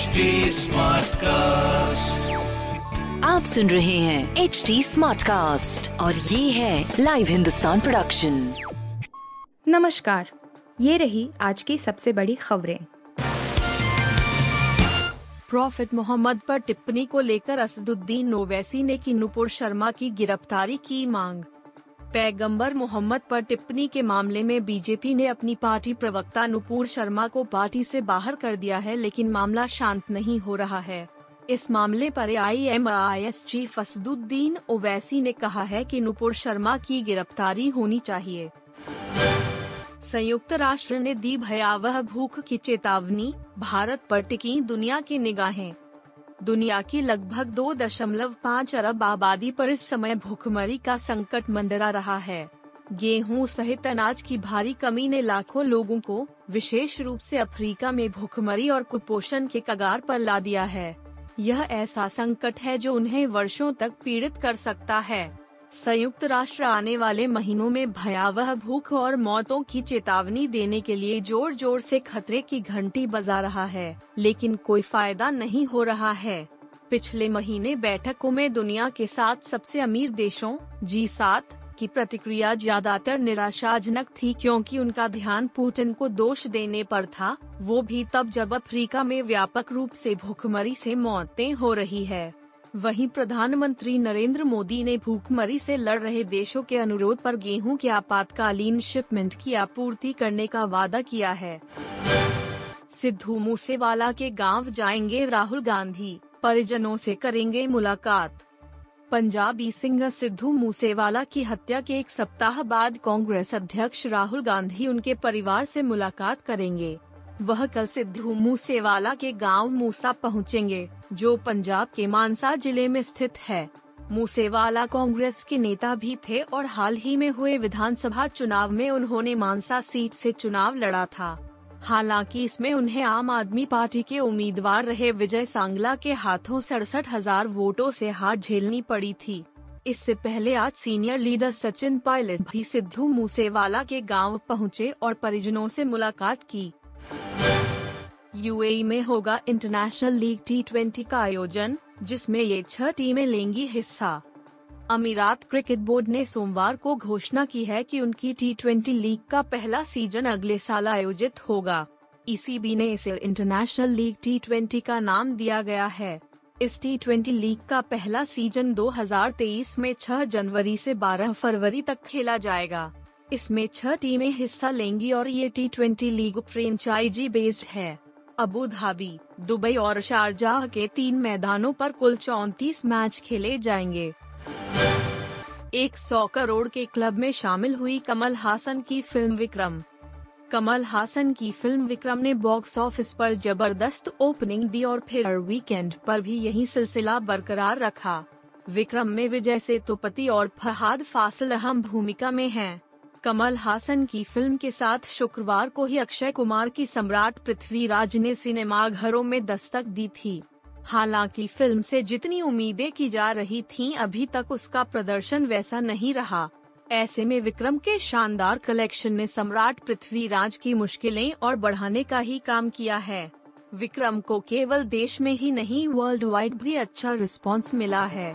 HD cast आप सुन रहे हैं एच डी स्मार्ट कास्ट और ये है लाइव हिंदुस्तान प्रोडक्शन नमस्कार। ये रही आज की सबसे बड़ी खबरें। प्रॉफिट मोहम्मद पर टिप्पणी को लेकर असदुद्दीन ओवैसी ने की नुपुर शर्मा की गिरफ्तारी की मांग। पैगंबर मोहम्मद पर टिप्पणी के मामले में बीजेपी ने अपनी पार्टी प्रवक्ता नुपुर शर्मा को पार्टी से बाहर कर दिया है, लेकिन मामला शांत नहीं हो रहा है। इस मामले पर एस चीफ असदुद्दीन ओवैसी ने कहा है कि नुपुर शर्मा की गिरफ्तारी होनी चाहिए। संयुक्त राष्ट्र ने दी भयावह भूख की चेतावनी, भारत पर टिकी दुनिया की निगाहें। दुनिया की लगभग दो दशमलव पाँच अरब आबादी पर इस समय भूखमरी का संकट मंडरा रहा है। गेहूँ सहित अनाज की भारी कमी ने लाखों लोगों को विशेष रूप से अफ्रीका में भूखमरी और कुपोषण के कगार पर ला दिया है। यह ऐसा संकट है जो उन्हें वर्षों तक पीड़ित कर सकता है। संयुक्त राष्ट्र आने वाले महीनों में भयावह भूख और मौतों की चेतावनी देने के लिए ज़ोर ज़ोर से खतरे की घंटी बजा रहा है, लेकिन कोई फ़ायदा नहीं हो रहा है। पिछले महीने बैठकों में दुनिया के सात सबसे अमीर देशों, जी सात, की प्रतिक्रिया ज़्यादातर निराशाजनक थी क्योंकि उनका ध्यान पुतिन को दोष देने पर था, वो भी तब जब अफ्रीका में व्यापक रूप से भूखमरी से मौतें हो रही है। वहीं प्रधानमंत्री नरेंद्र मोदी ने भूखमरी से लड़ रहे देशों के अनुरोध पर गेहूँ के आपातकालीन शिपमेंट की आपूर्ति करने का वादा किया है। सिद्धू मूसेवाला के गाँव जाएँगे राहुल गांधी, परिजनों से करेंगे मुलाकात। पंजाबी सिंगर सिद्धू मूसेवाला की हत्या के एक सप्ताह बाद कांग्रेस अध्यक्ष राहुल गांधी उनके परिवार से मुलाकात करेंगे। वह कल सिद्धू मूसेवाला के गाँव मूसा पहुँचेंगे, जो पंजाब के मानसा ज़िले में स्थित है। मूसेवाला कांग्रेस के नेता भी थे और हाल ही में हुए विधानसभा चुनाव में उन्होंने मानसा सीट से चुनाव लड़ा था। हालाँकि इसमें उन्हें आम आदमी पार्टी के उम्मीदवार रहे विजय सांगला के हाथों सड़सठ हज़ार वोटों से हार झेलनी पड़ी थी। इससे पहले आज सीनियर लीडर सचिन पायलट भी सिद्धू मूसेवाला के गाँव पहुँचे और परिजनों से मुलाकात की। यूएई में होगा इंटरनेशनल लीग टी ट्वेंटी का आयोजन, जिसमें ये छह टीमें लेंगी हिस्सा। अमीरात क्रिकेट बोर्ड ने सोमवार को घोषणा की है कि उनकी टी ट्वेंटी लीग का पहला सीज़न अगले साल आयोजित होगा। ईसीबी ने इसे इंटरनेशनल लीग टी ट्वेंटी का नाम दिया गया है। इस टी ट्वेंटी लीग का पहला सीज़न 2023 में 6 जनवरी से 12 फरवरी तक खेला जाएगा। इसमें छह टीमें हिस्सा लेंगी और ये T twenty league franchisee based है। अबू धाबी, दुबई और शारजाह के तीन मैदानों पर कुल चौतीस मैच खेले जाएँगे। एक सौ करोड़ के क्लब में शामिल हुई कमल हासन की फ़िल्म विक्रम। कमल हासन की फ़िल्म विक्रम ने बॉक्स ऑफ़िस पर ज़बरदस्त ओपनिंग दी और फिर वीकेंड पर भी यही सिलसिला बरकरार रखा। विक्रम में विजय सेतुपति और फहाद फासिल अहम भूमिका में हैं। कमल हासन की फ़िल्म के साथ शुक्रवार को ही अक्षय कुमार की सम्राट पृथ्वीराज ने सिनेमाघरों में दस्तक दी थी। हालाँकि फ़िल्म से जितनी उम्मीदें की जा रही थीं, अभी तक उसका प्रदर्शन वैसा नहीं रहा। ऐसे में विक्रम के शानदार कलेक्शन ने सम्राट पृथ्वीराज की मुश्किलें और बढ़ाने का ही काम किया है। विक्रम को केवल देश में ही नहीं वर्ल्ड वाइड भी अच्छा रिस्पॉन्स मिला है।